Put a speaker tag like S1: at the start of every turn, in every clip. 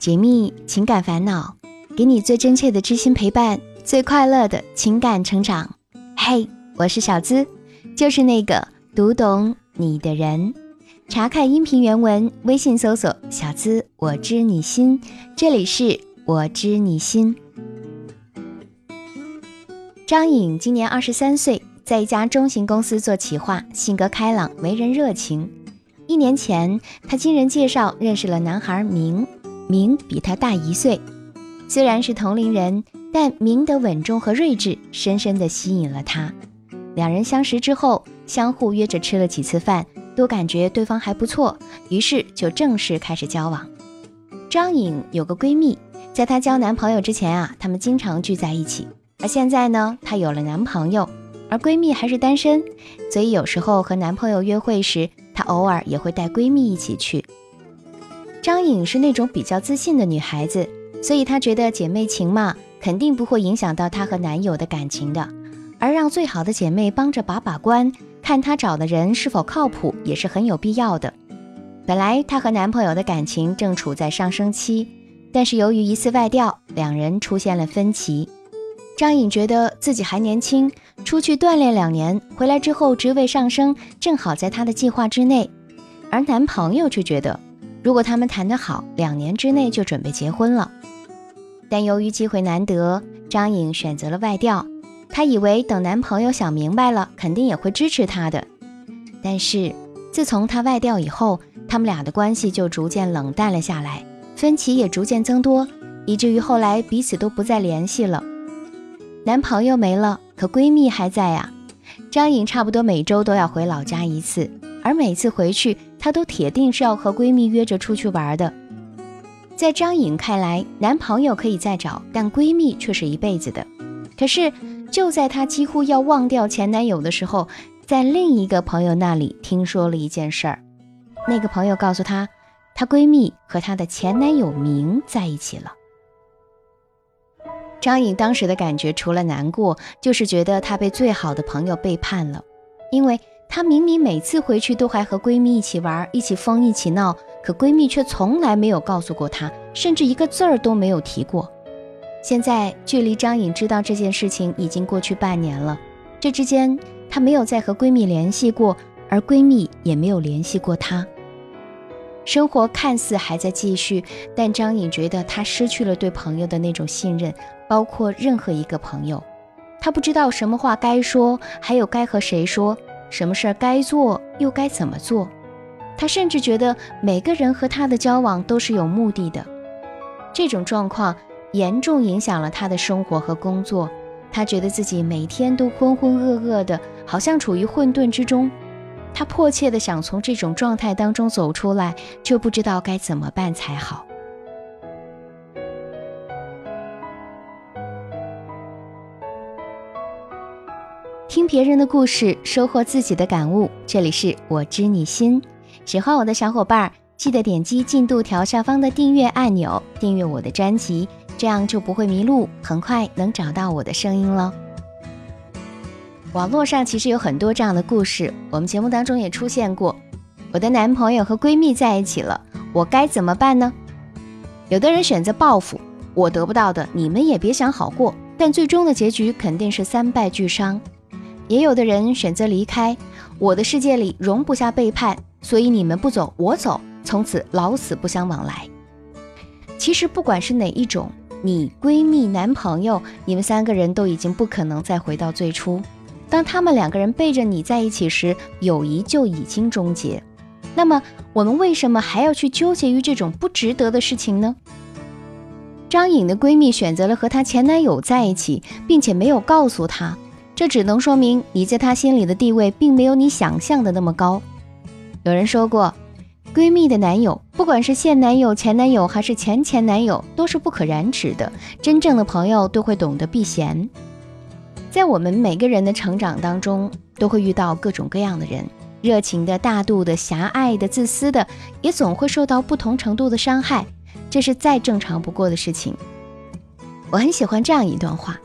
S1: 解密情感烦恼，给你最真切的知心陪伴，最快乐的情感成长。嘿，我是小资，就是那个读懂你的人。查看音频原文，微信搜索“小资我知你心”，这里是我知你心。张颖今年二十三岁，在一家中型公司做企划，性格开朗，为人热情。一年前，她经人介绍认识了男孩明。明比他大一岁，虽然是同龄人，但明的稳重和睿智深深地吸引了他。两人相识之后，相互约着吃了几次饭，都感觉对方还不错，于是就正式开始交往。张颖有个闺蜜，在她交男朋友之前啊，他们经常聚在一起。而现在呢，她有了男朋友，而闺蜜还是单身，所以有时候和男朋友约会时，她偶尔也会带闺蜜一起去。张颖是那种比较自信的女孩子，所以她觉得姐妹情嘛，肯定不会影响到她和男友的感情的。而让最好的姐妹帮着把把关，看她找的人是否靠谱，也是很有必要的。本来她和男朋友的感情正处在上升期，但是由于一次外调，两人出现了分歧。张颖觉得自己还年轻，出去锻炼两年，回来之后职位上升，正好在她的计划之内。而男朋友却觉得。如果他们谈得好，两年之内就准备结婚了。但由于机会难得，张颖选择了外调。她以为等男朋友想明白了，肯定也会支持她的。但是自从她外调以后，他们俩的关系就逐渐冷淡了下来，分歧也逐渐增多，以至于后来彼此都不再联系了。男朋友没了，可闺蜜还在呀。张颖差不多每周都要回老家一次，而每次回去。她都铁定是要和闺蜜约着出去玩的。在张颖看来，男朋友可以再找，但闺蜜却是一辈子的。可是，就在她几乎要忘掉前男友的时候，在另一个朋友那里听说了一件事儿。那个朋友告诉她，她闺蜜和她的前男友明在一起了。张颖当时的感觉，除了难过，就是觉得她被最好的朋友背叛了，因为。她明明每次回去都还和闺蜜一起玩，一起疯，一起闹，可闺蜜却从来没有告诉过她，甚至一个字儿都没有提过。现在距离张颖知道这件事情已经过去半年了，这之间她没有再和闺蜜联系过，而闺蜜也没有联系过她。生活看似还在继续，但张颖觉得她失去了对朋友的那种信任，包括任何一个朋友，她不知道什么话该说，还有该和谁说。什么事儿该做又该怎么做？他甚至觉得每个人和他的交往都是有目的的。这种状况严重影响了他的生活和工作。他觉得自己每天都浑浑噩噩的，好像处于混沌之中。他迫切的想从这种状态当中走出来，却不知道该怎么办才好。别人的故事，收获自己的感悟。这里是我知你心，喜欢我的小伙伴记得点击进度条下方的订阅按钮，订阅我的专辑，这样就不会迷路，很快能找到我的声音了。网络上其实有很多这样的故事，我们节目当中也出现过。我的男朋友和闺蜜在一起了，我该怎么办呢？有的人选择报复，我得不到的，你们也别想好过，但最终的结局肯定是三败俱伤。也有的人选择离开，我的世界里容不下背叛，所以你们不走，我走，从此老死不相往来。其实不管是哪一种，你闺蜜、男朋友，你们三个人都已经不可能再回到最初。当他们两个人背着你在一起时，友谊就已经终结。那么我们为什么还要去纠结于这种不值得的事情呢？张颖的闺蜜选择了和她前男友在一起，并且没有告诉她。这只能说明你在她心里的地位并没有你想象的那么高。有人说过，闺蜜的男友，不管是现男友、前男友还是前前男友，都是不可染指的。真正的朋友都会懂得避嫌。在我们每个人的成长当中，都会遇到各种各样的人，热情的、大度的、狭隘的、自私的，也总会受到不同程度的伤害，这是再正常不过的事情。我很喜欢这样一段话。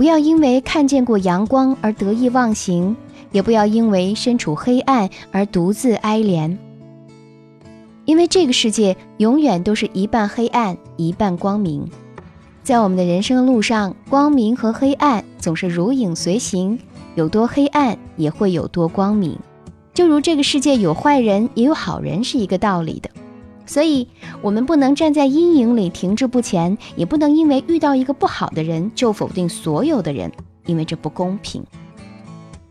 S1: 不要因为看见过阳光而得意忘形，也不要因为身处黑暗而独自哀怜。因为这个世界永远都是一半黑暗，一半光明。在我们的人生路上，光明和黑暗总是如影随形，有多黑暗也会有多光明。就如这个世界有坏人也有好人是一个道理的。所以，我们不能站在阴影里停滞不前，也不能因为遇到一个不好的人就否定所有的人，因为这不公平。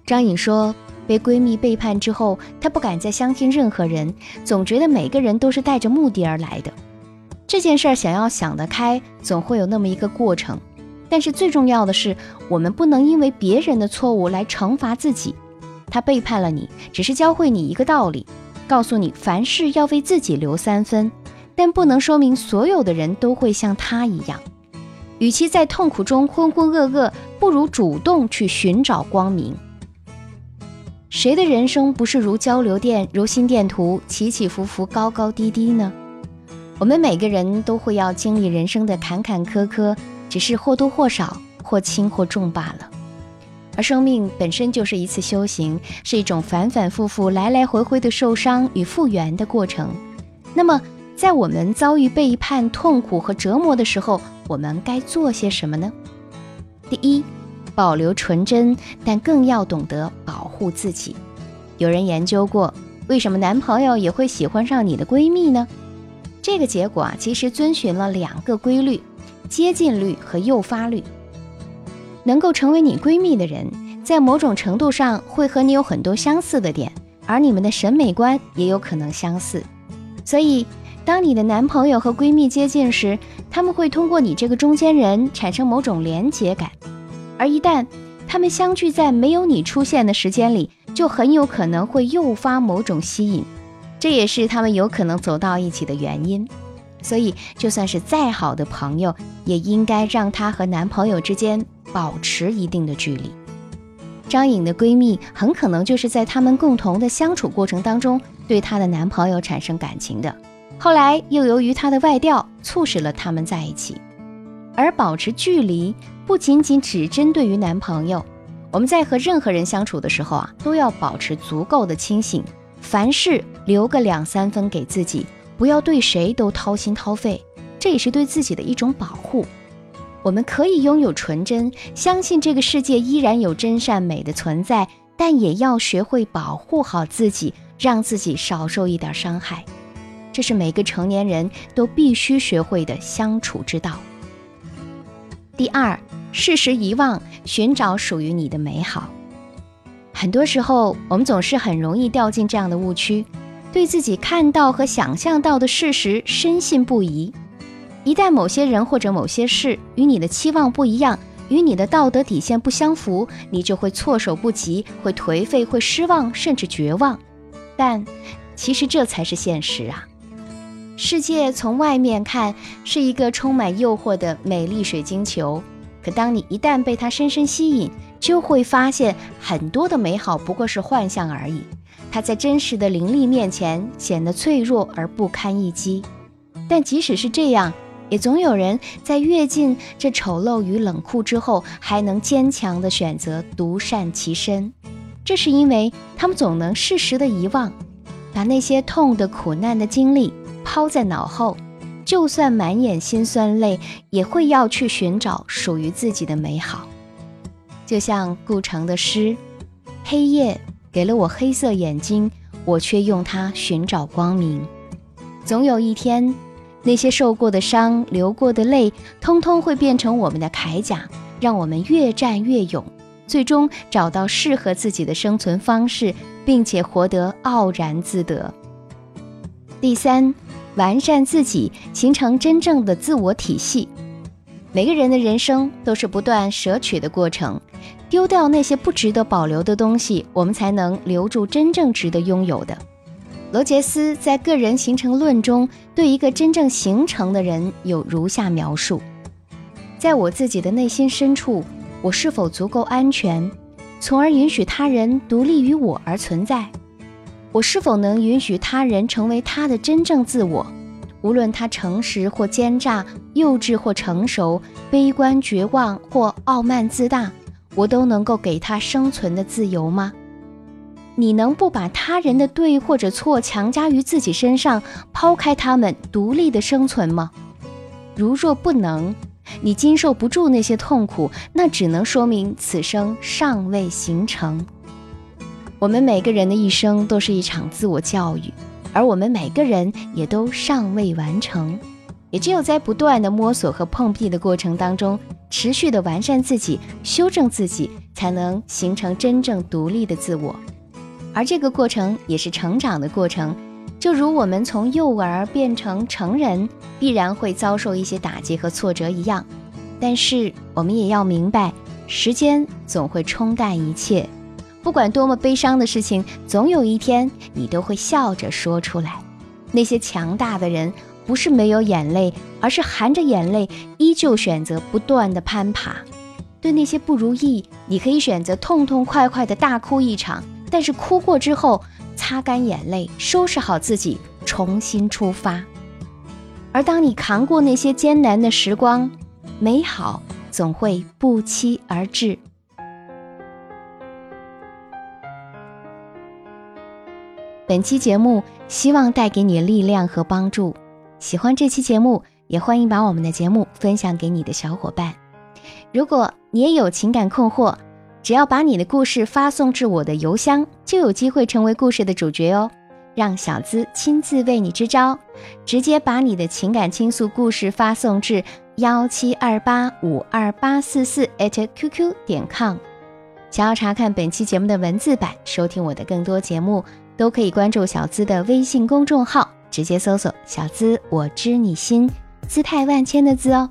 S1: 张颖说，被闺蜜背叛之后，她不敢再相信任何人，总觉得每个人都是带着目的而来的。这件事儿想要想得开，总会有那么一个过程。但是最重要的是，我们不能因为别人的错误来惩罚自己。他背叛了你，只是教会你一个道理。告诉你，凡事要为自己留三分，但不能说明所有的人都会像他一样。与其在痛苦中浑浑噩噩，不如主动去寻找光明。谁的人生不是如交流电、如心电图，起起伏伏、高高低低呢？我们每个人都会要经历人生的坎坎坷坷，只是或多或少、或轻或重罢了。而生命本身就是一次修行，是一种反反复复、来来回回的受伤与复原的过程。那么，在我们遭遇背叛、痛苦和折磨的时候，我们该做些什么呢？第一，保留纯真，但更要懂得保护自己。有人研究过，为什么男朋友也会喜欢上你的闺蜜呢？这个结果啊，其实遵循了两个规律：接近率和诱发率。能够成为你闺蜜的人，在某种程度上会和你有很多相似的点，而你们的审美观也有可能相似。所以，当你的男朋友和闺蜜接近时，他们会通过你这个中间人产生某种连结感；而一旦他们相聚在没有你出现的时间里，就很有可能会诱发某种吸引，这也是他们有可能走到一起的原因。所以，就算是再好的朋友，也应该让她和男朋友之间。保持一定的距离。张颖的闺蜜很可能就是在他们共同的相处过程当中，对她的男朋友产生感情的。后来又由于她的外调，促使了他们在一起。而保持距离不仅仅只针对于男朋友，我们在和任何人相处的时候啊，都要保持足够的清醒，凡事留个两三分给自己，不要对谁都掏心掏肺，这也是对自己的一种保护。我们可以拥有纯真，相信这个世界依然有真善美的存在，但也要学会保护好自己，让自己少受一点伤害。这是每个成年人都必须学会的相处之道。第二，适时遗忘，寻找属于你的美好。很多时候，我们总是很容易掉进这样的误区，对自己看到和想象到的事实深信不疑。一旦某些人或者某些事与你的期望不一样，与你的道德底线不相符，你就会措手不及，会颓废，会失望，甚至绝望。但其实这才是现实啊！世界从外面看是一个充满诱惑的美丽水晶球，可当你一旦被它深深吸引，就会发现很多的美好不过是幻象而已。它在真实的灵力面前显得脆弱而不堪一击。但即使是这样，也总有人在阅尽这丑陋与冷酷之后，还能坚强地选择独善其身。这是因为他们总能适时的遗忘，把那些痛的苦难的经历抛在脑后，就算满眼辛酸泪，也会要去寻找属于自己的美好。就像顾城的诗：“黑夜给了我黑色眼睛，我却用它寻找光明。总有一天。”那些受过的伤、流过的泪，通通会变成我们的铠甲，让我们越战越勇，最终找到适合自己的生存方式，并且活得傲然自得。第三，完善自己，形成真正的自我体系。每个人的人生都是不断舍取的过程，丢掉那些不值得保留的东西，我们才能留住真正值得拥有的。罗杰斯在《个人形成论》中对一个真正形成的人有如下描述：在我自己的内心深处，我是否足够安全，从而允许他人独立于我而存在？我是否能允许他人成为他的真正自我？无论他诚实或奸诈，幼稚或成熟，悲观绝望或傲慢自大，我都能够给他生存的自由吗？你能不把他人的对或者错强加于自己身上，抛开他们独立的生存吗？如若不能，你经受不住那些痛苦，那只能说明此生尚未形成。我们每个人的一生都是一场自我教育，而我们每个人也都尚未完成。也只有在不断的摸索和碰壁的过程当中，持续的完善自己、修正自己，才能形成真正独立的自我。而这个过程也是成长的过程，就如我们从幼儿变成成人，必然会遭受一些打击和挫折一样。但是我们也要明白，时间总会冲淡一切，不管多么悲伤的事情，总有一天你都会笑着说出来。那些强大的人。不是没有眼泪，而是含着眼泪，依旧选择不断的攀爬。对那些不如意，你可以选择痛痛快快的大哭一场，但是哭过之后，擦干眼泪，收拾好自己，重新出发。而当你扛过那些艰难的时光，美好总会不期而至。本期节目希望带给你力量和帮助。喜欢这期节目，也欢迎把我们的节目分享给你的小伙伴。如果你也有情感困惑，只要把你的故事发送至我的邮箱，就有机会成为故事的主角哦。让小资亲自为你支招，直接把你的情感倾诉故事发送至幺七二八五二八四四 @QQ 点 com。想要查看本期节目的文字版，收听我的更多节目，都可以关注小资的微信公众号。直接搜索“小资我知你心”，姿态万千的“资”哦，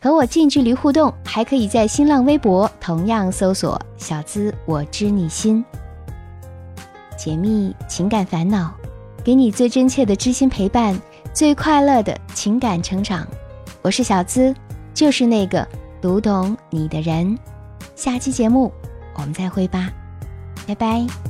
S1: 和我近距离互动，还可以在新浪微博同样搜索“小资我知你心”，解密情感烦恼，给你最真切的知心陪伴，最快乐的情感成长。我是小资，就是那个读懂你的人。下期节目我们再会吧，拜拜。